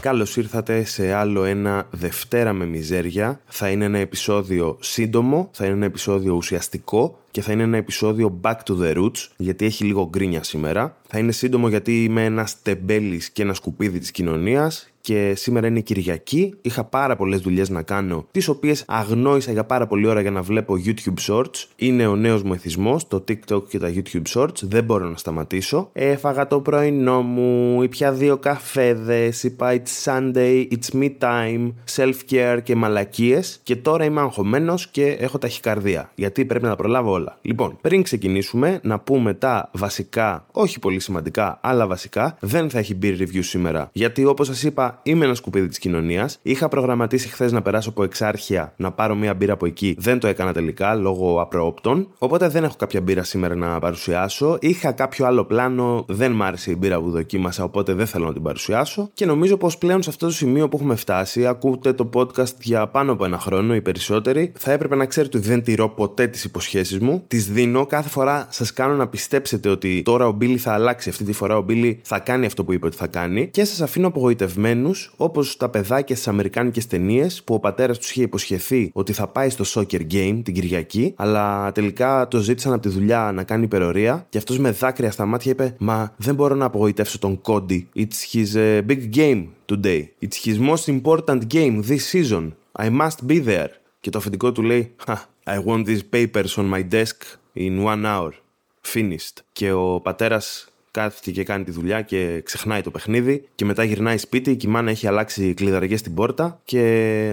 Καλώς ήρθατε σε άλλο ένα Δευτέρα με Μιζέρια. Θα είναι ένα επεισόδιο σύντομο, θα είναι ένα επεισόδιο ουσιαστικό και θα είναι ένα επεισόδιο Back to the Roots, γιατί έχει λίγο γκρίνια σήμερα. Θα είναι σύντομο γιατί είμαι ένας τεμπέλης και ένας σκουπίδι της κοινωνίας και σήμερα είναι Κυριακή. Είχα πάρα πολλές δουλειές να κάνω, τις οποίες αγνόησα για πάρα πολλή ώρα για να βλέπω YouTube Shorts. Είναι ο νέος μου εθισμός, το TikTok και τα YouTube Shorts. Δεν μπορώ να σταματήσω. Έφαγα το πρωινό μου, ήπια δύο καφέδες, είπα It's Sunday, It's me time, self-care και μαλακίες. Και τώρα είμαι αγχωμένος και έχω ταχυκαρδία. Γιατί πρέπει να τα προλάβω όλα. Λοιπόν, πριν ξεκινήσουμε, να πούμε τα βασικά, όχι πολύ σημαντικά, αλλά βασικά. Δεν θα έχει beer review σήμερα. Γιατί όπως σας είπα, είμαι ένα σκουπίδι της κοινωνίας. Είχα προγραμματίσει χθες να περάσω από εξάρχεια να πάρω μία μπύρα από εκεί. Δεν το έκανα τελικά λόγω απρόοπτων. Οπότε δεν έχω κάποια μπύρα σήμερα να παρουσιάσω. Είχα κάποιο άλλο πλάνο, δεν μ' άρεσε η μπύρα που δοκίμασα, οπότε δεν θέλω να την παρουσιάσω. Και νομίζω πως πλέον σε αυτό το σημείο που έχουμε φτάσει, ακούτε το podcast για πάνω από ένα χρόνο ή περισσότεροι, θα έπρεπε να ξέρετε ότι δεν τηρώ ποτέ τις υποσχέσεις μου. Τις δίνω κάθε φορά, σας κάνω να πιστέψετε ότι τώρα ο Μπίλι θα αλλάξει. Αυτή τη φορά ο Μπίλι θα κάνει αυτό που είπε ότι θα κάνει και σας αφήνω απογοητευμένο όπως τα παιδάκια στις Αμερικάνικες ταινίες που ο πατέρας τους είχε υποσχεθεί ότι θα πάει στο soccer game την Κυριακή, αλλά τελικά το ζήτησαν από τη δουλειά να κάνει υπερορία και αυτός με δάκρυα στα μάτια είπε: Μα δεν μπορώ να απογοητεύσω τον Κόντι. It's his uh, big game today. It's his most important game this season. I must be there. Και το αφεντικό του λέει: I want these papers on my desk in one hour. Finished. Και ο πατέρας κάθεται και κάνει τη δουλειά και ξεχνάει το παιχνίδι και μετά γυρνάει σπίτι και η μάνα έχει αλλάξει κλειδαριέ στην πόρτα και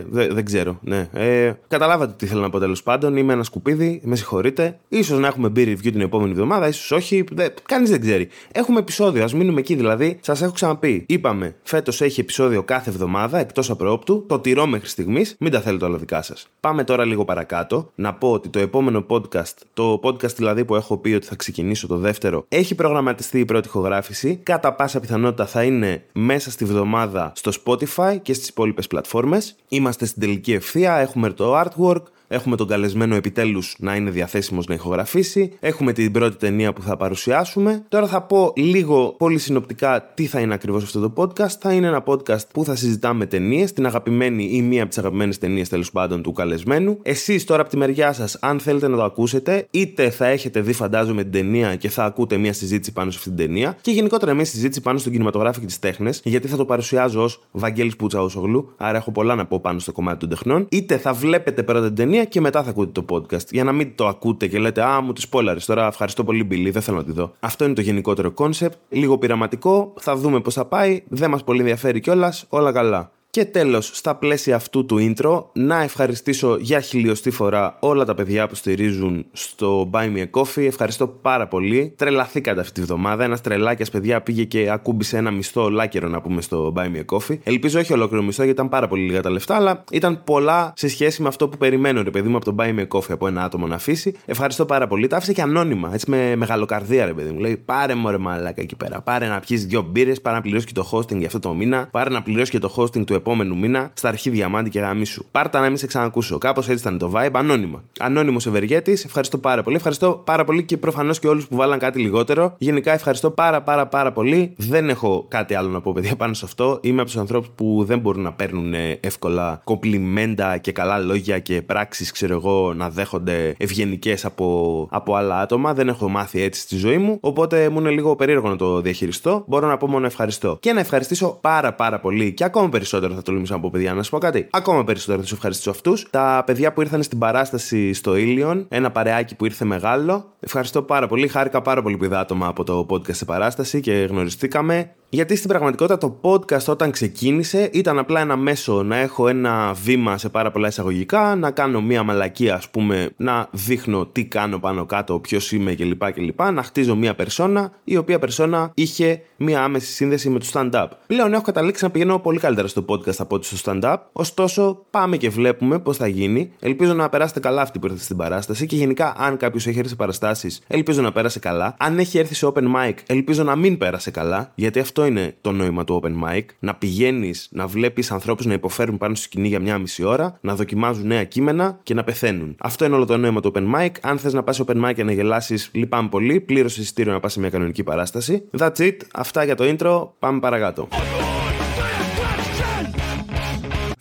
δεν, δεν ξέρω. Ναι. Ε, καταλάβατε τι θέλω να πω τέλος πάντων. Είμαι ένα σκουπίδι, με συγχωρείτε. σω να έχουμε beer review την επόμενη εβδομάδα, ίσως όχι. Κανείς δεν ξέρει. Έχουμε επεισόδιο, ας μείνουμε εκεί δηλαδή. Σας έχω ξαναπεί. Είπαμε, φέτος έχει επεισόδιο κάθε εβδομάδα εκτός απρόπτου. Το τηρώ μέχρι στιγμής. Μην τα θέλετε όλα δικά σας. Πάμε τώρα λίγο παρακάτω. Να πω ότι το επόμενο podcast, το podcast δηλαδή που έχω πει ότι θα ξεκινήσω το δεύτερο, έχει προγραμματιστεί πρώτη ηχογράφηση. Κατά πάσα πιθανότητα θα είναι μέσα στη βδομάδα στο Spotify και στις υπόλοιπες πλατφόρμες. Είμαστε στην τελική ευθεία, έχουμε το artwork, Έχουμε τον καλεσμένο επιτέλους να είναι διαθέσιμος να ηχογραφήσει. Έχουμε την πρώτη ταινία που θα παρουσιάσουμε. Τώρα θα πω λίγο πολύ συνοπτικά τι θα είναι ακριβώς αυτό το podcast. Θα είναι ένα podcast που θα συζητάμε ταινίες, την αγαπημένη ή μία από τις αγαπημένες ταινίες τέλος πάντων του καλεσμένου. Εσείς τώρα από τη μεριά σας, αν θέλετε να το ακούσετε, είτε θα έχετε δει φαντάζομαι την ταινία και θα ακούτε μία συζήτηση πάνω σε αυτήν την ταινία, και γενικότερα μία συζήτηση πάνω στον κινηματογράφο και τις τέχνες, γιατί θα το παρουσιάζω ως Βαγγέλης Πούτσα Οσογλου, άρα έχω πολλά να πω πάνω στο κομμάτι των τεχνών. Είτε θα βλέπετε πρώτα την ταινία και μετά θα ακούτε το podcast. Για να μην το ακούτε και λέτε Α, μου τη σπόιλαρε τώρα. Ευχαριστώ πολύ, Μπίλι, δεν θέλω να τη δω. Αυτό είναι το γενικότερο κόνσεπτ. Λίγο πειραματικό. Θα δούμε πώς θα πάει. Δεν μας πολύ ενδιαφέρει κιόλας. Όλα καλά. Και τέλος, στα πλαίσια αυτού του intro, να ευχαριστήσω για χιλιοστή φορά όλα τα παιδιά που στηρίζουν στο Buy Me a Coffee. Ευχαριστώ πάρα πολύ. Τρελαθήκατε αυτή τη βδομάδα. Ένας τρελάκιας παιδιά πήγε και ακούμπησε ένα μισθό λάκερο να πούμε στο Buy Me a Coffee. Ελπίζω όχι ολόκληρο μισθό γιατί ήταν πάρα πολύ λίγα τα λεφτά, αλλά ήταν πολλά σε σχέση με αυτό που περιμένω, ρε παιδί μου, από το Buy Me a Coffee από ένα άτομο να αφήσει. Ευχαριστώ πάρα πολύ. Τα άφησε και ανώνυμα, έτσι με μεγαλοκαρδία, ρε παιδί μου. Λέει πάρε μωρέ μαλάκα εκεί πέρα. Πάρε να πιεις δύο μπύρες, πάρε να πληρώσεις και το hosting για αυτό το μήνα, πάρε να πληρώσεις και το hosting του επόμενου μήνα στα αρχή διαμάντη και γάμισου. Πάρτα να μην σε ξανακούσω. Κάπως έτσι ήταν το vibe, ανώνυμα. Ανώνυμος Ευεργέτη, ευχαριστώ πάρα πολύ. Ευχαριστώ πάρα πολύ και προφανώς και όλους που βάλαν κάτι λιγότερο. Γενικά ευχαριστώ πάρα πάρα πάρα πολύ. Δεν έχω κάτι άλλο να πω, παιδιά, πάνω σε αυτό. Είμαι από τους ανθρώπους που δεν μπορούν να παίρνουν εύκολα κομπλιμέντα και καλά λόγια και πράξεις, ξέρω εγώ, να δέχονται ευγενικές από, από άλλα άτομα. Δεν έχω μάθει έτσι στη ζωή μου. Οπότε μου είναι λίγο περίεργο να το διαχειριστώ. Μπορώ να πω μόνο ευχαριστώ. Και να ευχαριστήσω πάρα πάρα πολύ και ακόμα περισσότερο θα τολμήσω να πω παιδιά, να σου πω κάτι. Ακόμα περισσότερο θα του ευχαριστήσω αυτούς. Τα παιδιά που ήρθαν στην παράσταση στο Ήλιον, ένα παρεάκι που ήρθε μεγάλο. Ευχαριστώ πάρα πολύ. Χάρηκα πάρα πολύ που είδα άτομα από το podcast σε παράσταση και γνωριστήκαμε. Γιατί στην πραγματικότητα το podcast όταν ξεκίνησε ήταν απλά ένα μέσο να έχω ένα βήμα σε πάρα πολλά εισαγωγικά, να κάνω μία μαλακία ας πούμε, να δείχνω τι κάνω πάνω κάτω, ποιος είμαι κλπ. κλπ. Να χτίζω μία περσόνα, η οποία περσόνα είχε μία άμεση σύνδεση με το stand-up. Πλέον έχω καταλήξει να πηγαίνω πολύ καλύτερα στο podcast από ότι στο stand-up, ωστόσο πάμε και βλέπουμε πώς θα γίνει. Ελπίζω να περάσετε καλά αυτοί που ήρθατε στην παράσταση και γενικά αν κάποιος έχει έρθει σε παραστάσεις, ελπίζω να πέρασε καλά. Αν έχει έρθει σε open mic, ελπίζω να μην πέρασε καλά, γιατί αυτό είναι το νόημα του open mic. Να πηγαίνεις, να βλέπεις ανθρώπους να υποφέρουν πάνω στη σκηνή για μια μισή ώρα, να δοκιμάζουν νέα κείμενα και να πεθαίνουν. Αυτό είναι όλο το νόημα του open mic. Αν θες να πας open mic και να γελάσεις, λυπάμαι πολύ. Πλήρωσε εισιτήριο να πας σε μια κανονική παράσταση. That's it. Αυτά για το intro. Πάμε παρακάτω.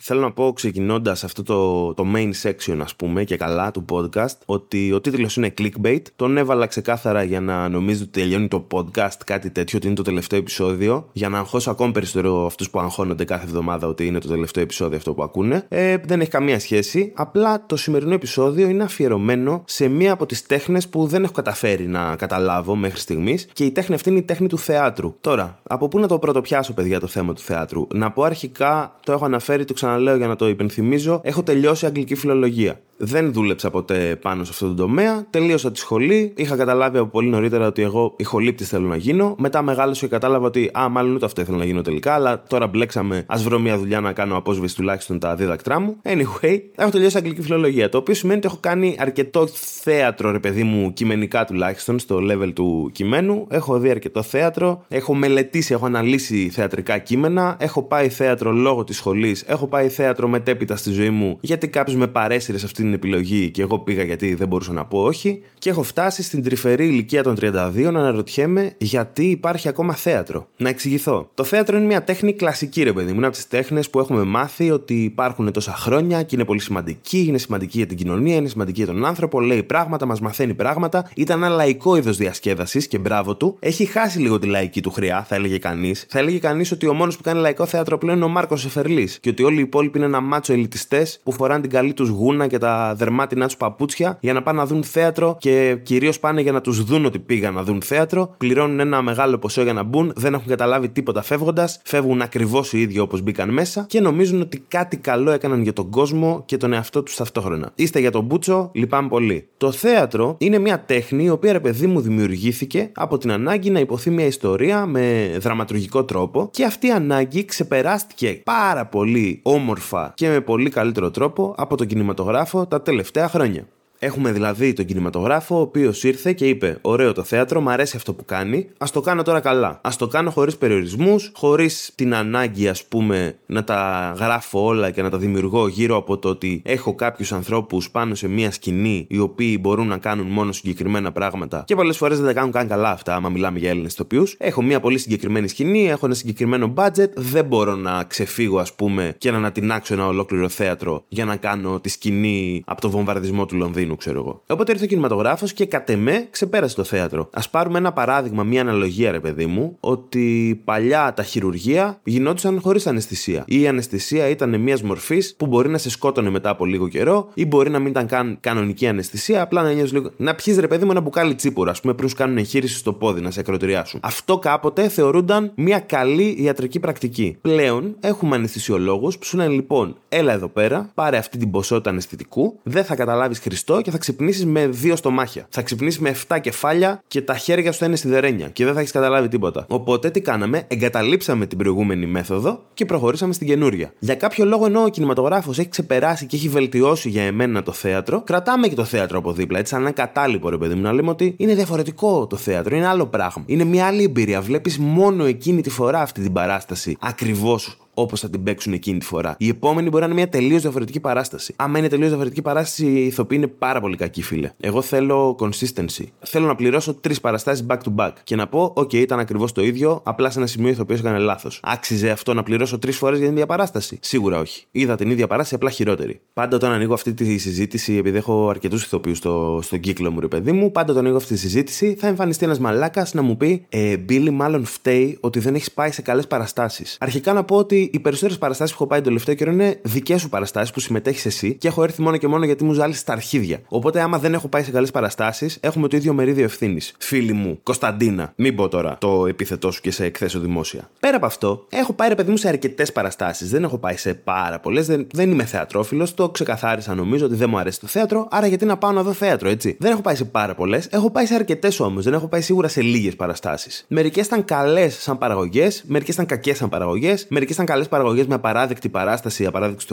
Θέλω να πω ξεκινώντας αυτό το, το main section, ας πούμε, και καλά του podcast, ότι ο τίτλος είναι clickbait. Τον έβαλα ξεκάθαρα για να νομίζω ότι τελειώνει το podcast, κάτι τέτοιο, ότι είναι το τελευταίο επεισόδιο, για να αγχώσω ακόμη περισσότερο αυτούς που αγχώνονται κάθε εβδομάδα ότι είναι το τελευταίο επεισόδιο αυτό που ακούνε. Ε, δεν έχει καμία σχέση. Απλά το σημερινό επεισόδιο είναι αφιερωμένο σε μία από τις τέχνες που δεν έχω καταφέρει να καταλάβω μέχρι στιγμής και η τέχνη αυτή είναι η τέχνη του θεάτρου. Τώρα, από πού να το πρωτοπιάσω, παιδιά, το θέμα του θεάτρου; Να πω αρχικά, το έχω αναφέρει, το ξαναλέω για να το υπενθυμίζω, έχω τελειώσει αγγλική φιλολογία. Δεν δούλεψα ποτέ πάνω σε αυτό το τομέα. Τελείωσα τη σχολή. Είχα καταλάβει από πολύ νωρίτερα ότι εγώ ηχολήπτη θέλω να γίνω. Μετά μεγάλωσα και κατάλαβα ότι, α, μάλλον ούτε αυτό ήθελα να γίνω τελικά. Αλλά τώρα μπλέξαμε. Α βρω μια δουλειά να κάνω απόσβεση τουλάχιστον τα δίδακτρά μου. Anyway, έχω τελειώσει αγγλική φιλολογία. Το οποίο σημαίνει ότι έχω κάνει αρκετό θέατρο, ρε παιδί μου, κειμενικά τουλάχιστον, στο level του κειμένου. Έχω δει αρκετό θέατρο. Έχω μελετήσει, έχω αναλύσει θεατρικά κείμενα. Έχω πάει θέατρο λόγω της σχολής. Έχω πάει θέατρο μετέπειτα στη ζωή μου γιατί κάποιος με παρέσυρε αυτή την επιλογή και εγώ πήγα γιατί δεν μπορούσα να πω όχι. Και έχω φτάσει στην τρυφερή ηλικία των 32 να αναρωτιέμαι γιατί υπάρχει ακόμα θέατρο. Να εξηγηθώ. Το θέατρο είναι μια τέχνη κλασική, ρε παιδί μου. Είναι από τις τέχνες που έχουμε μάθει ότι υπάρχουν τόσα χρόνια και είναι πολύ σημαντική. Είναι σημαντική για την κοινωνία, είναι σημαντική για τον άνθρωπο. Λέει πράγματα, μας μαθαίνει πράγματα. Ήταν ένα λαϊκό είδος διασκέδασης και μπράβο του. Έχει χάσει λίγο τη λαϊκή του χρειά, θα έλεγε κανείς. Θα έλεγε κανείς ότι ο μόνος που κάνει λαϊκό θέατρο πλέον είναι ο Μάρκος Εφερλής. Και ότι όλοι οι υπόλοιποι είναι ένα μάτσο ελιτιστές που φοράνε την καλή τους γούνα και τα δερμάτινά του παπούτσια για να πάνε να δουν θέατρο και κυρίως πάνε για να τους δουν ότι πήγαν να δουν θέατρο. Πληρώνουν ένα μεγάλο ποσό για να μπουν, δεν έχουν καταλάβει τίποτα φεύγοντας, φεύγουν ακριβώς οι ίδιοι όπως μπήκαν μέσα και νομίζουν ότι κάτι καλό έκαναν για τον κόσμο και τον εαυτό τους ταυτόχρονα. Είστε για τον Μπούτσο, λυπάμαι πολύ. Το θέατρο είναι μια τέχνη η οποία ρε παιδί μου δημιουργήθηκε από την ανάγκη να υποθεί μια ιστορία με δραματουργικό τρόπο και αυτή η ανάγκη ξεπεράστηκε πάρα πολύ όμορφα και με πολύ καλύτερο τρόπο από τον κινηματογράφο τα τελευταία χρόνια. Έχουμε δηλαδή τον κινηματογράφο, ο οποίος ήρθε και είπε: Ωραίο το θέατρο, μου αρέσει αυτό που κάνει, ας το κάνω τώρα καλά. Α το κάνω χωρίς περιορισμούς, χωρίς την ανάγκη, ας πούμε, να τα γράφω όλα και να τα δημιουργώ γύρω από το ότι έχω κάποιους ανθρώπους πάνω σε μία σκηνή, οι οποίοι μπορούν να κάνουν μόνο συγκεκριμένα πράγματα. Και πολλές φορές δεν τα κάνουν καν καλά αυτά, άμα μιλάμε για Έλληνες ηθοποιού. Έχω μία πολύ συγκεκριμένη σκηνή, έχω ένα συγκεκριμένο budget, δεν μπορώ να ξεφύγω, ας πούμε, και να ανατινάξω ένα ολόκληρο θέατρο για να κάνω τη σκηνή από το βομβαρδισμό του Λονδίνου ξέρω εγώ. Οπότε ήρθε ο κινηματογράφος και κατ' εμέ ξεπέρασε το θέατρο. Α πάρουμε ένα παράδειγμα, μια αναλογία, ρε παιδί μου, ότι παλιά τα χειρουργεία γινόντουσαν χωρίς αναισθησία. Ή η αναισθησία ήταν μιας μορφής που μπορεί να σε σκότωνε μετά από λίγο καιρό, ή μπορεί να μην ήταν καν κανονική αναισθησία, απλά να νιώθεις λίγο. Να πιεις ρε παιδί μου ένα μπουκάλι τσίπουρα, ας πούμε, πριν σου κάνουν εγχείρηση στο πόδι να σε ακροτηριάσουν. Αυτό κάποτε θεωρούνταν μια καλή ιατρική πρακτική. Πλέον έχουμε αναισθησιολόγους που σου λένε λοιπόν, έλα εδώ πέρα, πάρε αυτή την ποσότητα αναισθητικού, δεν θα καταλάβεις Χριστό και θα ξυπνήσεις με δύο στομάχια. Θα ξυπνήσεις με 7 κεφάλια και τα χέρια σου θα είναι στη δερένια και δεν θα έχεις καταλάβει τίποτα. Οπότε τι κάναμε, εγκαταλείψαμε την προηγούμενη μέθοδο και προχωρήσαμε στην καινούρια. Για κάποιο λόγο ενώ ο κινηματογράφος έχει ξεπεράσει και έχει βελτιώσει για εμένα το θέατρο, κρατάμε και το θέατρο από δίπλα. Έτσι, σαν ένα κατάλοιπο ρε παιδί μου, να λέμε ότι είναι διαφορετικό το θέατρο, είναι άλλο πράγμα. Είναι μια άλλη εμπειρία. Βλέπεις μόνο εκείνη τη φορά αυτή την παράσταση ακριβώς όπως θα την παίξουν εκείνη τη φορά. Η επόμενη μπορεί να είναι μια τελείως διαφορετική παράσταση. Άμα είναι τελείως διαφορετική παράσταση, η ηθοποιοί είναι πάρα πολύ κακοί, φίλε. Εγώ θέλω consistency. Θέλω να πληρώσω τρεις παραστάσεις back to back και να πω, OK, ήταν ακριβώς το ίδιο, απλά σε ένα σημείο ηθοποιό έκανε λάθος. Άξιζε αυτό να πληρώσω τρεις φορές για την ίδια παράσταση; Σίγουρα όχι. Είδα την ίδια παράσταση, απλά χειρότερη. Πάντα όταν ανοίγω αυτή τη συζήτηση, επειδή έχω αρκετούς ηθοποιούς στο, στον κύκλο μου, ρε παιδί μου, πάντα όταν ανοίγω αυτή τη συζήτηση θα εμφανιστεί ένας μαλάκας να μου πει, Ε, Μπίλι, μάλλον φταίει ότι δεν έχεις πάει σε καλές παραστάσεις. Αρχικά να πω ότι οι περισσότερες παραστάσεις που έχω πάει το τελευταίο καιρό είναι δικές σου παραστάσεις που συμμετέχεις εσύ και έχω έρθει μόνο και μόνο γιατί μου ζάλει στα αρχίδια. Οπότε, άμα δεν έχω πάει σε καλές παραστάσεις, έχουμε το ίδιο μερίδιο ευθύνης. Φίλη μου, Κωνσταντίνα, μην πω τώρα το επίθετό σου και σε εκθέσω δημόσια. Πέρα από αυτό, έχω πάει ρε παιδί μου σε αρκετές παραστάσεις. Δεν έχω πάει σε πάρα πολλές. Δεν, δεν είμαι θεατρόφιλος. Το ξεκαθάρισα νομίζω ότι δεν μου αρέσει το θέατρο. Άρα γιατί να πάω να δω θέατρο, έτσι; Δεν έχω πάει σε πάρα πολλές. Έχω πάει σε αρκετές όμως. Δεν έχω πάει σίγουρα σε λίγες παραστάσεις. Μερικές ήταν καλές σαν παραγωγές, μερικές ήταν κακές σαν παραγωγές, μερικές ήταν καλές παραγωγές με απαράδεκτη παράσταση, απαράδεκτη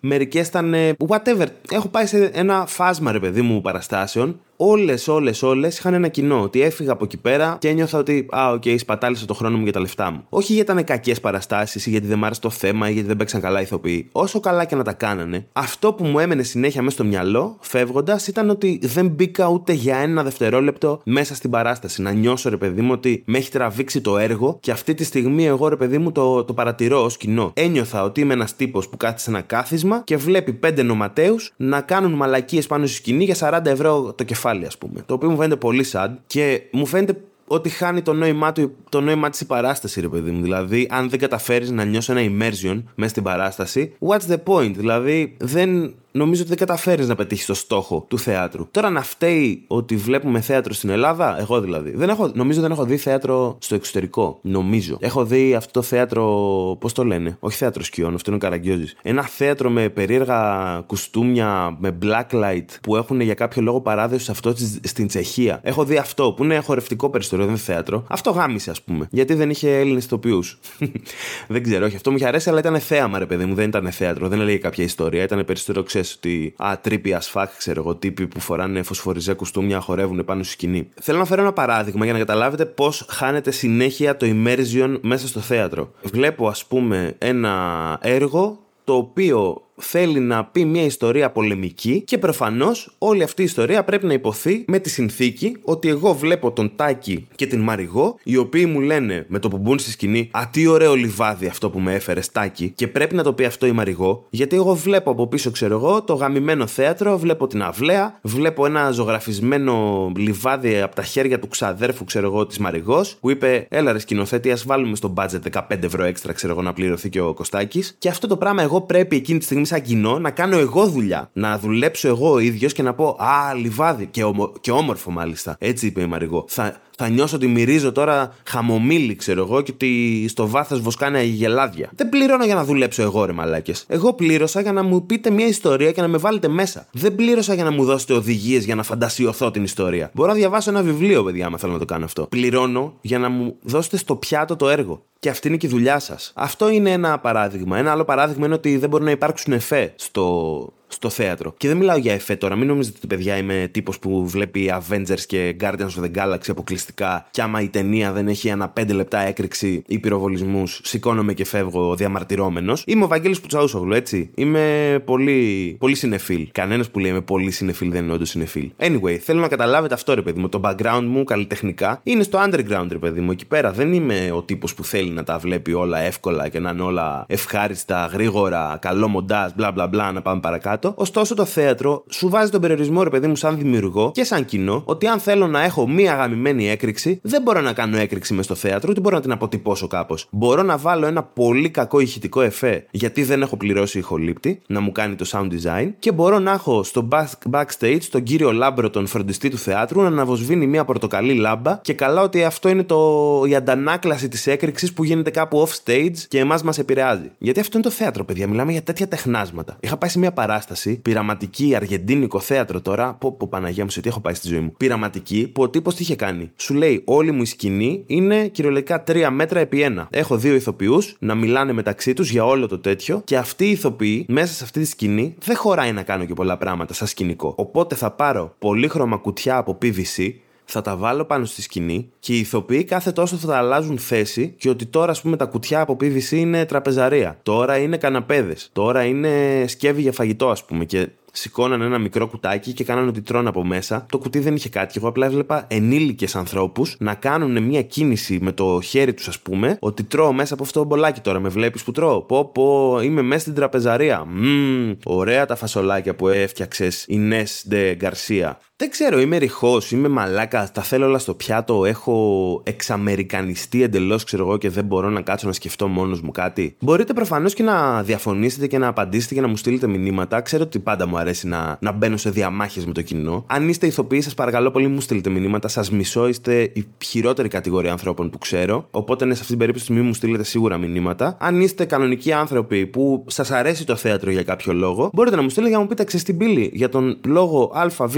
Μερικές ήταν. whatever. Έχω πάει σε ένα φάσμα, ρε παιδί μου, παραστάσεων όλες, όλες, όλες είχαν ένα κοινό. Ότι έφυγα από εκεί πέρα και ένιωθα ότι, α, ok, okay, σπατάλησα το χρόνο μου και τα λεφτά μου. Όχι γιατί ήταν κακές παραστάσεις ή γιατί δεν μ' άρεσε το θέμα ή γιατί δεν παίξαν καλά ηθοποιοί. Όσο καλά και να τα κάνανε, αυτό που μου έμενε συνέχεια μέσα στο μυαλό, φεύγοντας, ήταν ότι δεν μπήκα ούτε για ένα δευτερόλεπτο μέσα στην παράσταση. Να νιώσω, ρε παιδί μου, ότι με έχει τραβήξει το έργο και αυτή τη στιγμή εγώ, ρε παιδί μου, το, το παρατηρώ ως κοινό. Ένιωθα ότι είμαι ένας τύπος που κάθεται σε ένα κάθισμα και βλέπει πέντε νοματέους να κάνουν μαλακίες πάνω στη σκηνή για 40 ευρώ το κεφάλι, ας πούμε. Το οποίο μου φαίνεται πολύ sad και μου φαίνεται ότι χάνει το νόημά, του, το νόημά της η παράσταση, ρε παιδί μου. Δηλαδή, αν δεν καταφέρεις να νιώσεις ένα immersion μέσα στην παράσταση, what's the point? Δηλαδή, δεν νομίζω ότι δεν καταφέρεις να πετύχεις το στόχο του θεάτρου. Τώρα να φταίει ότι βλέπουμε θέατρο στην Ελλάδα, εγώ δηλαδή. Δεν έχω, νομίζω δεν έχω δει θέατρο στο εξωτερικό. Νομίζω. Έχω δει αυτό το θέατρο, πώς το λένε, όχι θέατρο σκιών, αυτό είναι ο Καραγκιόζης. Ένα θέατρο με περίεργα κουστούμια, με blacklight που έχουν για κάποιο λόγο παράδοση αυτό στην Τσεχία. Έχω δει αυτό που είναι χορευτικό περισσότερο, δεν είναι θέατρο. Αυτό γάμησε, ας πούμε. Γιατί δεν είχε Έλληνες ηθοποιούς. δεν ξέρω, όχι αυτό μου είχε αρέσει, αλλά ήταν θέαμα, ρε παιδί μου, δεν ήταν θέατρο. Δεν έλεγε κάποια ιστορία, ήταν περισσότερο, ότι α, trippy as fuck, ξέρω εγώ, τύποι που φοράνε φωσφοριζέ κουστούμια, χορεύουν πάνω στη σκηνή. Θέλω να φέρω ένα παράδειγμα για να καταλάβετε πώς χάνεται συνέχεια το immersion μέσα στο θέατρο. Βλέπω, ας πούμε, ένα έργο το οποίο θέλει να πει μια ιστορία πολεμική και προφανώς όλη αυτή η ιστορία πρέπει να ειπωθεί με τη συνθήκη ότι εγώ βλέπω τον Τάκη και την Μαριγό, οι οποίοι μου λένε με το που μπουν στη σκηνή Α, τι ωραίο λιβάδι αυτό που με έφερες, Τάκη, και πρέπει να το πει αυτό η Μαριγό, γιατί εγώ βλέπω από πίσω, ξέρω εγώ, το γαμημένο θέατρο, βλέπω την αυλαία, βλέπω ένα ζωγραφισμένο λιβάδι από τα χέρια του ξαδέρφου, ξέρω εγώ, της Μαριγός, που είπε Έλα ρε σκηνοθέτη, ας βάλουμε στο budget 15 ευρώ έξτρα, ξέρω εγώ, να πληρωθεί και ο Κωστάκης. Και αυτό το πράγμα εγώ πρέπει εκείνη τη στιγμή σαν κοινό να κάνω εγώ δουλειά. Να δουλέψω εγώ ο ίδιος και να πω Α, λιβάδι. Και, ομο, και όμορφο μάλιστα. Έτσι είπε η Μαριγό. Θα, θα νιώσω ότι μυρίζω τώρα χαμομήλι, ξέρω εγώ, και ότι στο βάθος βοσκάνε αγελάδια. Δεν πληρώνω για να δουλέψω εγώ, ρε μαλάκες. Εγώ πλήρωσα για να μου πείτε μια ιστορία και να με βάλετε μέσα. Δεν πλήρωσα για να μου δώσετε οδηγίες για να φαντασιωθώ την ιστορία. Μπορώ να διαβάσω ένα βιβλίο, παιδιά, άμα θέλω να το κάνω αυτό. Πληρώνω για να μου δώσετε στο πιάτο το έργο. Και αυτή είναι και η δουλειά σας. Αυτό είναι ένα παράδειγμα. Ένα άλλο παράδειγμα είναι ότι δεν μπορεί να υπάρξουν εφέ στο στο θέατρο. Και δεν μιλάω για εφέ τώρα. Μην νομίζετε ότι παιδιά είμαι τύπος που βλέπει Avengers και Guardians of the Galaxy αποκλειστικά. Και άμα η ταινία δεν έχει ένα 5 λεπτά έκρηξη ή πυροβολισμού, σηκώνομαι και φεύγω διαμαρτυρόμενος. Είμαι ο Βαγγέλης Πουτσαούσογλου, έτσι. Είμαι πολύ, πολύ συνεφίλ. Κανένας που λέει είμαι πολύ συνεφίλ δεν είναι όντως συνεφίλ. Anyway, θέλω να καταλάβετε αυτό ρε παιδί μου. Το background μου καλλιτεχνικά είναι στο underground ρε παιδί μου. Εκεί πέρα δεν είμαι ο τύπος που θέλει να τα βλέπει όλα εύκολα και να είναι όλα ευχάριστα, γρήγορα, καλό μοντάζ, μπλα μπλα μπλα να πάμε παρακάτω. Ωστόσο, το θέατρο σου βάζει τον περιορισμό, ρε παιδί μου, σαν δημιουργό και σαν κοινό, ότι αν θέλω να έχω μία γαμημένη έκρηξη, δεν μπορώ να κάνω έκρηξη μες στο θέατρο, ούτε μπορώ να την αποτυπώσω κάπως. Μπορώ να βάλω ένα πολύ κακό ηχητικό εφέ, γιατί δεν έχω πληρώσει ηχολήπτη, να μου κάνει το sound design, και μπορώ να έχω στο backstage τον κύριο Λάμπρο, τον φροντιστή του θεάτρου, να αναβοσβήνει μία πορτοκαλί λάμπα και καλά ότι αυτό είναι το... η αντανάκλαση της έκρηξης που γίνεται κάπου off stage και εμάς μας επηρεάζει. Γιατί αυτό είναι το θέατρο, παιδιά. Μιλάμε για τέτοια τεχνάσματα. Είχα πάει σε μια παράσταση παράσταση, πειραματική, αργεντίνικο θέατρο τώρα. Πω, πω Παναγία μου, σε τι έχω πάει στη ζωή μου. Πειραματική, που ο τύπος τι είχε κάνει. Σου λέει, όλη μου η σκηνή είναι κυριολεκτικά τρία μέτρα επί ένα. Έχω δύο ηθοποιούς να μιλάνε μεταξύ τους για όλο το τέτοιο και αυτοί οι ηθοποιοί μέσα σε αυτή τη σκηνή δεν χωράει να κάνω και πολλά πράγματα σαν σκηνικό. Οπότε θα πάρω πολύχρωμα κουτιά από PVC θα τα βάλω πάνω στη σκηνή και οι ηθοποιοί κάθε τόσο θα τα αλλάζουν θέση και ότι τώρα, ας πούμε, τα κουτιά από PVC είναι τραπεζαρία. Τώρα είναι καναπέδες. Τώρα είναι σκεύη για φαγητό, ας πούμε. Και σηκώνανε ένα μικρό κουτάκι και κάνανε ότι τρώνε από μέσα. Το κουτί δεν είχε κάτι. Εγώ απλά έβλεπα ενήλικες ανθρώπους να κάνουν μια κίνηση με το χέρι τους, ας πούμε, ότι τρώω μέσα από αυτό το μπολάκι τώρα. Με βλέπεις που τρώω. Πω, πω, είμαι μέσα στην τραπεζαρία. Μμμ, ωραία τα φασολάκια που έφτιαξες η Νες Ντε Γκαρσία. Δεν ξέρω, είμαι ρηχός, είμαι μαλάκας, τα θέλω όλα στο πιάτο, έχω εξαμερικανιστεί εντελώς, ξέρω εγώ, και δεν μπορώ να κάτσω να σκεφτώ μόνος μου κάτι. Μπορείτε προφανώς και να διαφωνήσετε και να απαντήσετε και να μου στείλετε μηνύματα. Ξέρω ότι πάντα μου αρέσει να, να μπαίνω σε διαμάχες με το κοινό. Αν είστε ηθοποιοί, σας παρακαλώ πολύ, μου στείλετε μηνύματα. Σας μισώ, είστε η χειρότερη κατηγορία ανθρώπων που ξέρω. Οπότε, ναι, σε αυτή την περίπτωση, μην μου στείλετε σίγουρα μηνύματα. Αν είστε κανονικοί άνθρωποι που σας αρέσει το θέατρο για κάποιο λόγο, μπορείτε να μου στείλετε για να μου πείτε ξεστιμπίλη για τον λόγο ΑΒΓ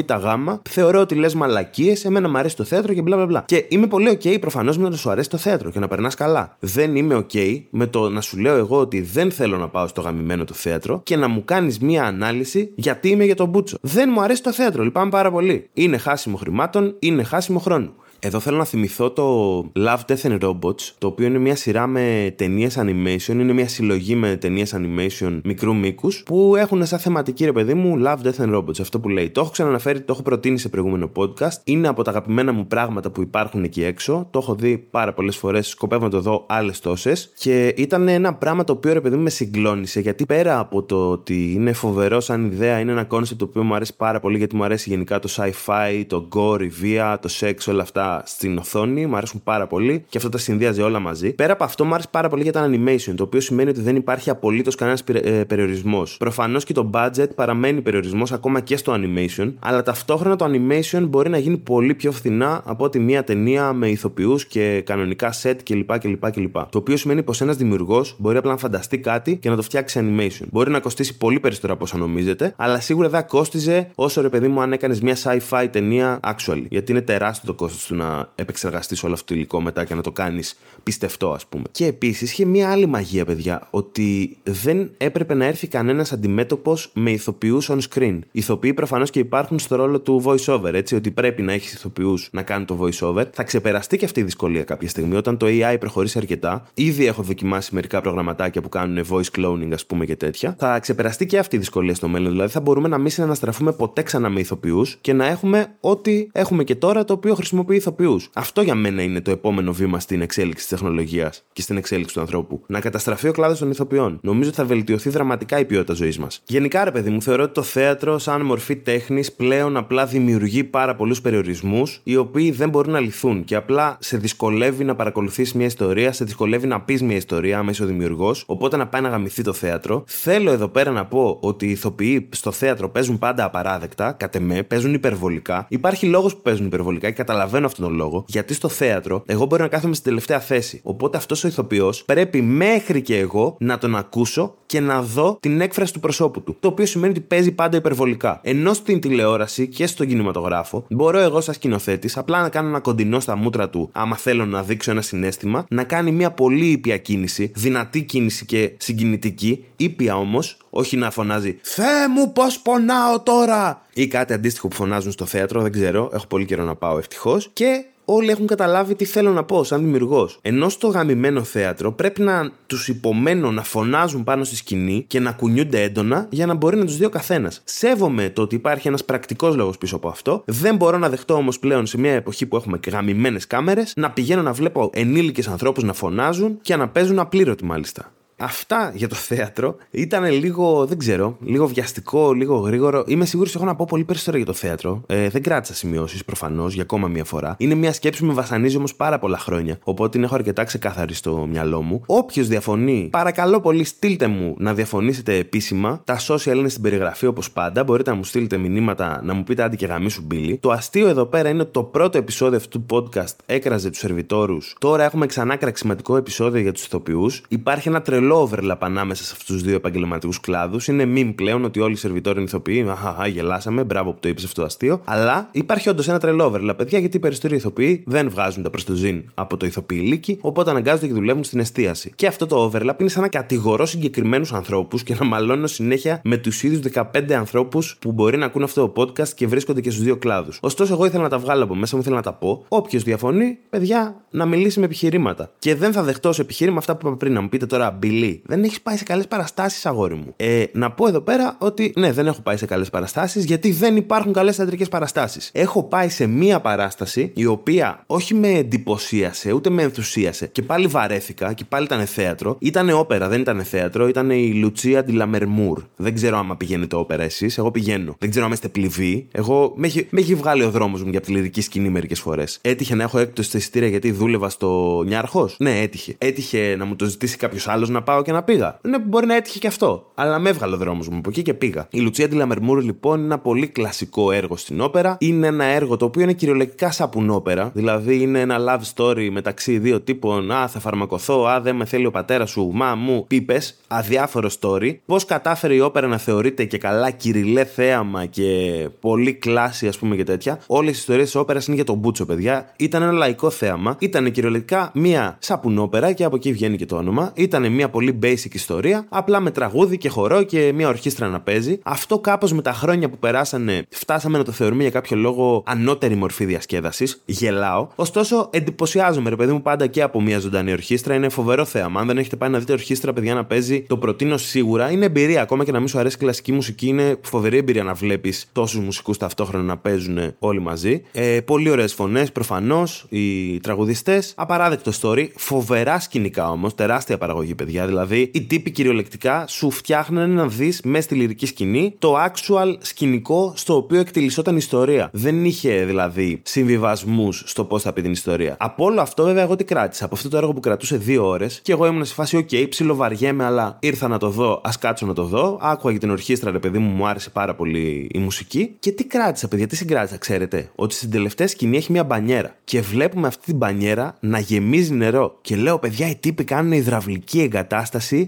θέμα. Θεωρώ ότι λες μαλακίες, εμένα μου αρέσει το θέατρο και μπλα μπλα μπλα. Και είμαι πολύ OK προφανώς με το να σου αρέσει το θέατρο και να περνάς καλά. Δεν είμαι OK με το να σου λέω εγώ ότι δεν θέλω να πάω στο γαμημένο του θέατρο και να μου κάνεις μία ανάλυση γιατί είμαι για τον Μπούτσο. Δεν μου αρέσει το θέατρο, λυπάμαι πάρα πολύ. Είναι χάσιμο χρημάτων, είναι χάσιμο χρόνο. Εδώ θέλω να θυμηθώ το Love, Death and Robots, το οποίο είναι μια σειρά με ταινίες animation, είναι μια συλλογή με ταινίες animation μικρού μήκους, που έχουν σαν θεματική ρε παιδί μου Love, Death and Robots, αυτό που λέει. Το έχω ξαναναφέρει, το έχω προτείνει σε προηγούμενο podcast. Είναι από τα αγαπημένα μου πράγματα που υπάρχουν εκεί έξω. Το έχω δει πάρα πολλές φορές, σκοπεύω να το δω άλλες τόσες. Και ήταν ένα πράγμα το οποίο ρε παιδί μου με συγκλόνισε, γιατί πέρα από το ότι είναι φοβερό σαν ιδέα, είναι ένα κόνσεπτ το οποίο μου αρέσει πάρα πολύ, γιατί μου αρέσει γενικά το sci-fi, το gore, η βία, το σεξ, όλα αυτά στην οθόνη, μου αρέσουν πάρα πολύ και αυτό τα συνδυάζει όλα μαζί. Πέρα από αυτό, μου άρεσε πάρα πολύ γιατί είναι animation, το οποίο σημαίνει ότι δεν υπάρχει απολύτως κανένας ε, περιορισμός. Προφανώς και το budget παραμένει περιορισμός ακόμα και στο animation, αλλά ταυτόχρονα το animation μπορεί να γίνει πολύ πιο φθηνά από ότι μια ταινία με ηθοποιούς και κανονικά set κλπ. κλπ, κλπ. Το οποίο σημαίνει πως ένας δημιουργός μπορεί απλά να φανταστεί κάτι και να το φτιάξει animation. Μπορεί να κοστίσει πολύ περισσότερο από όσο νομίζετε, αλλά σίγουρα δεν κόστιζε όσο ρε παιδί μου αν έκανες μια sci-fi ταινία actually. Γιατί είναι τεράστιο το κόστος του να να επεξεργαστείς όλο αυτό το υλικό μετά και να το κάνεις πιστευτό, ας πούμε. Και επίσης είχε μία άλλη μαγεία, παιδιά, ότι δεν έπρεπε να έρθει κανένας αντιμέτωπος με ηθοποιούς on screen. Ηθοποιοί προφανώς και υπάρχουν στο ρόλο του voice-over, έτσι, ότι πρέπει να έχεις ηθοποιούς να κάνει το voice-over. Θα ξεπεραστεί και αυτή η δυσκολία κάποια στιγμή όταν το AI προχωρήσει αρκετά. Ήδη έχω δοκιμάσει μερικά προγραμματάκια που κάνουν voice cloning, ας πούμε, και τέτοια. Θα ξεπεραστεί και αυτή η δυσκολία στο μέλλον. Δηλαδή θα μπορούμε να μην συναναστραφούμε ποτέ ξανά με ηθοποιούς και να έχουμε ό,τι έχουμε και τώρα το οποίο χρησιμοποιεί ηθοποιούς. Αυτό για μένα είναι το επόμενο βήμα στην εξέλιξη της τεχνολογίας και στην εξέλιξη του ανθρώπου. Να καταστραφεί ο κλάδος των ηθοποιών. Νομίζω ότι θα βελτιωθεί δραματικά η ποιότητα ζωής μας. Γενικά, ρε παιδί μου, θεωρώ ότι το θέατρο, σαν μορφή τέχνης, πλέον απλά δημιουργεί πάρα πολλούς περιορισμούς, οι οποίοι δεν μπορούν να λυθούν και απλά σε δυσκολεύει να παρακολουθήσει μια ιστορία, σε δυσκολεύει να πεις μια ιστορία μέσω δημιουργός, οπότε να πάει να γαμηθεί το θέατρο. Θέλω εδώ πέρα να πω ότι οι ηθοποιοί στο θέατρο παίζουν πάντα απαράδεκτα, κατ' εμέ, παίζουν υπερβολικά. Υπάρχει λόγος που παίζουν υπερβολικά και καταλαβαίνω αυτόν τον λόγο, γιατί στο θέατρο εγώ μπορεί να κάθομαι στην τελευταία θέση. Οπότε αυτός ο ηθοποιός πρέπει μέχρι και εγώ να τον ακούσω και να δω την έκφραση του προσώπου του. Το οποίο σημαίνει ότι παίζει πάντα υπερβολικά. Ενώ στην τηλεόραση και στον κινηματογράφο μπορώ εγώ, σαν σκηνοθέτης, απλά να κάνω ένα κοντινό στα μούτρα του, άμα θέλω να δείξω ένα συνέστημα, να κάνει μια πολύ ήπια κίνηση, δυνατή κίνηση και συγκινητική, ήπια όμως, όχι να φωνάζει Θεέ μου, πώς πονάω τώρα! ή κάτι αντίστοιχο που φωνάζουν στο θέατρο, δεν ξέρω, έχω πολύ καιρό να πάω ευτυχώς. Και όλοι έχουν καταλάβει τι θέλω να πω σαν δημιουργός. Ενώ στο γαμημένο θέατρο πρέπει να τους υπομένω να φωνάζουν πάνω στη σκηνή και να κουνιούνται έντονα για να μπορεί να τους δει ο καθένας. Σέβομαι το ότι υπάρχει ένας πρακτικός λόγος πίσω από αυτό. Δεν μπορώ να δεχτώ όμως πλέον σε μια εποχή που έχουμε γαμημένες κάμερες να πηγαίνω να βλέπω ενήλικες ανθρώπους να φωνάζουν και να παίζουν απλήρωτοι μάλιστα. Αυτά για το θέατρο ήταν λίγο, δεν ξέρω, λίγο βιαστικό, λίγο γρήγορο. Είμαι σίγουρος ότι έχω να πω πολύ περισσότερο για το θέατρο. Ε, δεν κράτησα σημειώσεις προφανώς για ακόμα μία φορά. Είναι μια σκέψη που με βασανίζει όμως πάρα πολλά χρόνια. Οπότε την έχω αρκετά ξεκάθαρη στο μυαλό μου. Όποιος διαφωνεί, παρακαλώ πολύ, στείλτε μου να διαφωνήσετε επίσημα. Τα social είναι στην περιγραφή όπως πάντα. Μπορείτε να μου στείλετε μηνύματα να μου πείτε άντι και γαμί σου μπίλι. Το αστείο εδώ πέρα είναι ότι το πρώτο επεισόδιο αυτού του podcast έκραζε τους σερβιτόρους. Τώρα έχουμε ξανά κραξιματικό επεισόδιο για τους ηθοποιούς. Υπάρχει ένα τρελό τρελό overlap ανάμεσα σε αυτούς τους δύο επαγγελματικούς κλάδους. Είναι meme πλέον ότι όλοι οι σερβιτόροι είναι ηθοποιοί. Αχαχά, γελάσαμε. Μπράβο που το είπες αυτό το αστείο. Αλλά υπάρχει όντως ένα τρελό overlap, παιδιά, γιατί οι περισσότεροι ηθοποιοί δεν βγάζουν τα προς το ζήν από το ηθοποιή λύκη, οπότε αναγκάζονται και δουλεύουν στην εστίαση. Και αυτό το overlap είναι σαν να κατηγορώ συγκεκριμένους ανθρώπους και να μαλώνω συνέχεια με τους ίδιους 15 ανθρώπους που μπορεί να ακούν αυτό το podcast και βρίσκονται και στους δύο κλάδους. Ωστόσο, εγώ ήθελα να τα βγάλω από μέσα μου, ήθελα να τα πω. Όποιος διαφωνεί, παιδιά, να μιλήσει με επιχειρήματα. Και δεν θα δεχτώ σε επιχείρημα αυτά που είπα πριν, να μου πείτε τώρα, Μπιλί, δεν έχεις πάει σε καλές παραστάσεις, αγόρι μου. Ε, να πω εδώ πέρα ότι ναι, δεν έχω πάει σε καλές παραστάσεις γιατί δεν υπάρχουν καλές θεατρικές παραστάσεις. Έχω πάει σε μία παράσταση η οποία όχι με εντυπωσίασε ούτε με ενθουσίασε και πάλι βαρέθηκα και πάλι ήταν θέατρο. Ήταν όπερα, δεν ήταν θέατρο, ήταν η Λουτσία Ντιλαμερμούρ. Δεν ξέρω άμα πηγαίνετε όπερα εσείς. Εγώ πηγαίνω. Δεν ξέρω αν είστε πληβοί. Εγώ με έχει, με έχει βγάλει ο δρόμος μου για τη λυρική σκηνή μερικές φορές. Έτυχε να έχω έκπτωση στα εισιτήρια γιατί δούλευα στο Νιάρχος; Ναι, έτυχε. Έτυχε να μου το ζητήσει κάποιος άλλος να πάω και να πήγα. Ναι, μπορεί να έτυχε και αυτό. Αλλά με έβγαλε ο δρόμος μου από εκεί και πήγα. Η Λουτσία Τιλαμερμούρ λοιπόν είναι ένα πολύ κλασικό έργο στην όπερα. Είναι ένα έργο το οποίο είναι κυριολεκτικά σαπουνόπερα. Δηλαδή είναι ένα love story μεταξύ δύο τύπων. Α, θα φαρμακοθώ. Α, δεν με θέλει ο πατέρας σου. Μα μου πίπες. Αδιάφορο story. Πώς κατάφερε η όπερα να θεωρείται και καλά κυριλέ θέαμα και πολύ κλάση, ας πούμε και τέτοια. Όλες οι ιστορίες της όπερας είναι για τον Μπούτσο, παιδιά. Ήταν ένα λαϊκό θέαμα. Ήταν κυριολεκτικά μία σαπουνόπερα και από εκεί βγαίνει και το όνομα. Ήταν μία πολύ basic ιστορία. Απλά με τραγούδι και χορό και μία ορχήστρα να παίζει. Αυτό κάπως με τα χρόνια που περάσανε φτάσαμε να το θεωρούμε για κάποιο λόγο ανώτερη μορφή διασκέδασης. Γελάω. Ωστόσο, εντυπωσιάζομαι, ρε παιδί μου, πάντα και από μια ζωντανή ορχήστρα. Είναι φοβερό θέαμα. Αν δεν έχετε πάει να δείτε ορχήστρα, παιδιά, να παίζει, το προτείνω σίγουρα. Είναι εμπειρία. Ακόμα και να μην σου αρέσει κλασική μουσική, είναι φοβερή εμπειρία να βλέπεις τόσους μουσικούς ταυτόχρονα να παίζουν όλοι μαζί. Ε, πολύ ωραίες φωνές, προφανώς, οι τραγουδιστές. Απαράδεκτο story. Φοβερά σκηνικά όμως, τεράστια παραγωγή, παιδιά. Δηλαδή, οι τύποι κυριολεκτικά σου φτιάχνανε να δεις μέσα στη λυρική σκηνή το actual σκηνικό στο οποίο εκτελισόταν η ιστορία. Δεν είχε δηλαδή συμβιβασμούς στο πώς θα πει την ιστορία. Από όλο αυτό, βέβαια, εγώ τι κράτησα. Από αυτό το έργο που κρατούσε δύο ώρες και εγώ ήμουν σε φάση, OK, ψιλοβαριέμαι, αλλά ήρθα να το δω, ας κάτσω να το δω. Άκουγα για την ορχήστρα, ρε παιδί μου, μου άρεσε πάρα πολύ η μουσική. Και τι κράτησα, παιδιά, τι συγκράτησα, ξέρετε; Ότι στην τελευταία σκηνή έχει μια μπανιέρα. Και βλέπουμε αυτή την μπανιέρα να γεμίζει νερό. Και λέω, παιδιά, οι τύποι κάνουν υδραυλική εγκατάσταση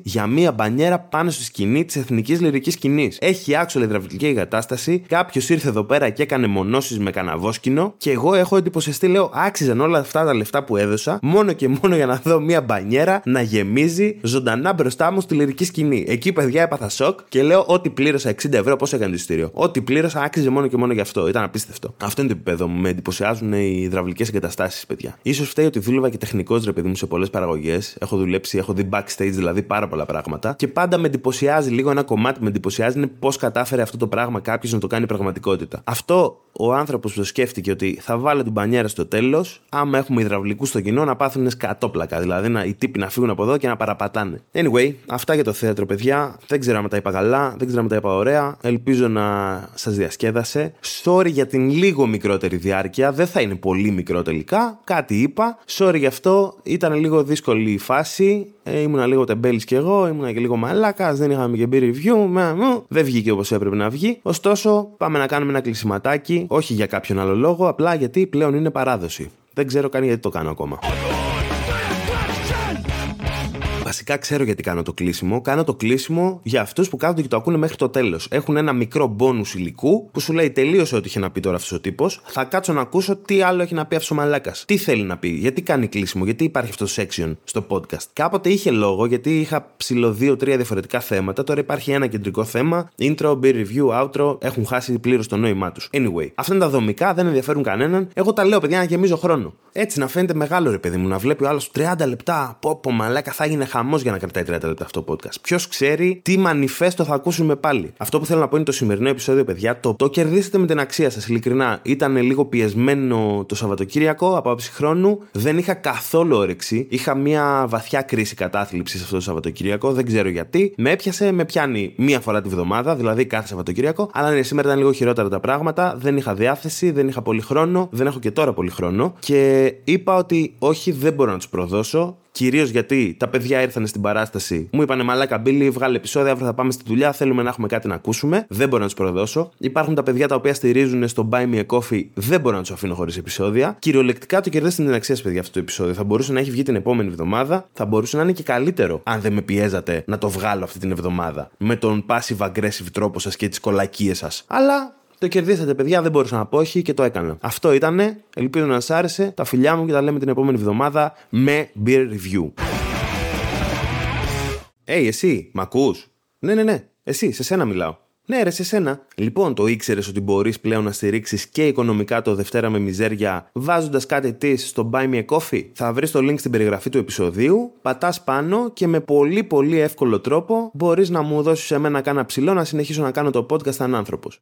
για μια μπανιέρα πάνω στη σκηνή της εθνικής λυρικής σκηνής. Έχει άξιο υδραυλική εγκατάσταση. Κάποιος ήρθε εδώ πέρα και έκανε μονώσεις με καναβόσκινο. Και εγώ έχω εντυπωσιαστεί, λέω, άξιζαν όλα αυτά τα λεφτά που έδωσα μόνο και μόνο για να δω μια μπανιέρα να γεμίζει ζωντανά μπροστά μου στη λυρική σκηνή. Εκεί, παιδιά, έπαθα σοκ και λέω ότι πλήρωσα 60 ευρώ, πώ έκανε το ειστήριο. Ό,τι πλήρωσα άξιζε μόνο και μόνο γι' αυτό. Ήταν απίστευτο. Αυτό είναι το επίπεδο μου. Με εντυπωσιάζουν οι υδραυλικές εγκαταστάσεις, παιδιά. σω φταίει ότι δούλευα και τεχνικός ρε παιδί μου σε πολλές παραγωγές. Έχω δουλέψει, έχω δει backstage δηλαδή πάρα πολλά πράγματα. Και πάντα με εντυπωσιάζει λίγο ένα κομμάτι με εντυπωσιάζει είναι πώς κατάφερε αυτό το πράγμα κάποιος να το κάνει πραγματικότητα. Αυτό ο άνθρωπος που το σκέφτηκε ότι θα βάλω την πανιέρα στο τέλος, άμα έχουμε υδραυλικούς στο κοινό, να πάθουν σκατόπλακα. Δηλαδή να, οι τύποι να φύγουν από εδώ και να παραπατάνε. Anyway, αυτά για το θέατρο, παιδιά. Δεν ξέρω αν τα είπα καλά, δεν ξέρω αν τα είπα ωραία. Ελπίζω να σας διασκέδασε. Sorry για την λίγο μικρότερη διάρκεια. Δεν θα είναι πολύ μικρό τελικά. Κάτι είπα. Sorry γι' αυτό. Ήταν λίγο δύσκολη η φάση. Ε, ήμουνα λίγο τεμπέλης κι εγώ. Ήμουνα και λίγο μαλάκας. Δεν είχαμε και μπει review. Δεν βγήκε όπως έπρεπε να βγει. Ωστόσο, πάμε να κάνουμε ένα κλεισιματάκι. Όχι για κάποιον άλλο λόγο. Απλά γιατί πλέον είναι παράδοση. Δεν ξέρω καν γιατί το κάνω ακόμα. Βασικά ξέρω γιατί κάνω το κλείσιμο. Κάνω το κλείσιμο για αυτούς που κάθονται και το ακούνε μέχρι το τέλος. Έχουν ένα μικρό μπόνους υλικού που σου λέει τελείωσε ό,τι είχε να πει τώρα αυτός ο τύπος. Θα κάτσω να ακούσω τι άλλο έχει να πει αυτός ο μαλάκας. Τι θέλει να πει, γιατί κάνει κλείσιμο, γιατί υπάρχει αυτός το section στο podcast. Κάποτε είχε λόγο γιατί είχα ψηλό δύο-τρία διαφορετικά θέματα. Τώρα υπάρχει ένα κεντρικό θέμα. Intro, be review, outro. Έχουν χάσει πλήρως το νόημά τους. Anyway, αυτά είναι τα δομικά, δεν ενδιαφέρουν κανέναν. Εγώ τα λέω, παιδιά, να γεμίζω χρόνο. Έτσι να φαίνεται μεγάλο ρε παιδί μου, να βλέπει ο άλλος 30 λεπτά. Πω, πω μαλάκα θα γίνει χαμός για να κρατάει 30 λεπτά αυτό το podcast. Ποιος ξέρει τι μανιφέστο θα ακούσουμε πάλι. Αυτό που θέλω να πω είναι το σημερινό επεισόδιο, παιδιά. Το, το κερδίσετε με την αξία σας. Ειλικρινά, ήταν λίγο πιεσμένο το Σαββατοκύριακο από άψη χρόνου. Δεν είχα καθόλου όρεξη. Είχα μια βαθιά κρίση κατάθλιψης αυτό το Σαββατοκύριακο. Δεν ξέρω γιατί. Με έπιασε, με πιάνει μία φορά τη βδομάδα, δηλαδή κάθε Σαββατοκύριακο. Αλλά ναι, σήμερα ήταν λίγο χειρότερα τα πράγματα. Δεν είχα διάθεση, δεν είχα πολύ χρόνο. Δεν έχω και τώρα πολύ χρόνο. Και είπα ότι όχι, δεν μπορώ να τους προδώσω. Κυρίως γιατί τα παιδιά ήρθαν στην παράσταση, μου είπανε Μαλάκα Μπίλι, βγάλε επεισόδια, αύριο θα πάμε στη δουλειά, θέλουμε να έχουμε κάτι να ακούσουμε. Δεν μπορώ να τους προδώσω. Υπάρχουν τα παιδιά τα οποία στηρίζουν στο Buy Me a Coffee, δεν μπορώ να τους αφήνω χωρίς επεισόδια. Κυριολεκτικά το κερδίσετε την αξία, παιδιά, αυτό το επεισόδιο. Θα μπορούσε να έχει βγει την επόμενη εβδομάδα, θα μπορούσε να είναι και καλύτερο αν δεν με πιέζατε να το βγάλω αυτή την εβδομάδα. Με τον passive aggressive τρόπο σας και τις κολακίες σας. Αλλά το κερδίσατε, παιδιά. Δεν μπορούσα να πω όχι και το έκανα. Αυτό ήτανε. Ελπίζω να σας άρεσε. Τα φιλιά μου και τα λέμε την επόμενη εβδομάδα με beer review. Hey, εσύ, μ' ακούς; Ναι, ναι, ναι. Εσύ, σε σένα μιλάω. Ναι, ρε, σε σένα. Λοιπόν, το ήξερες ότι μπορείς πλέον να στηρίξεις και οικονομικά το Δευτέρα με μιζέρια βάζοντας κάτι της στο Buy Me a Coffee; Θα βρεις το link στην περιγραφή του επεισοδίου, πατάς πάνω και με πολύ πολύ εύκολο τρόπο μπορείς να μου δώσεις εμένα κάνα ψηλό να συνεχίσω να κάνω το podcast σαν άνθρωπος.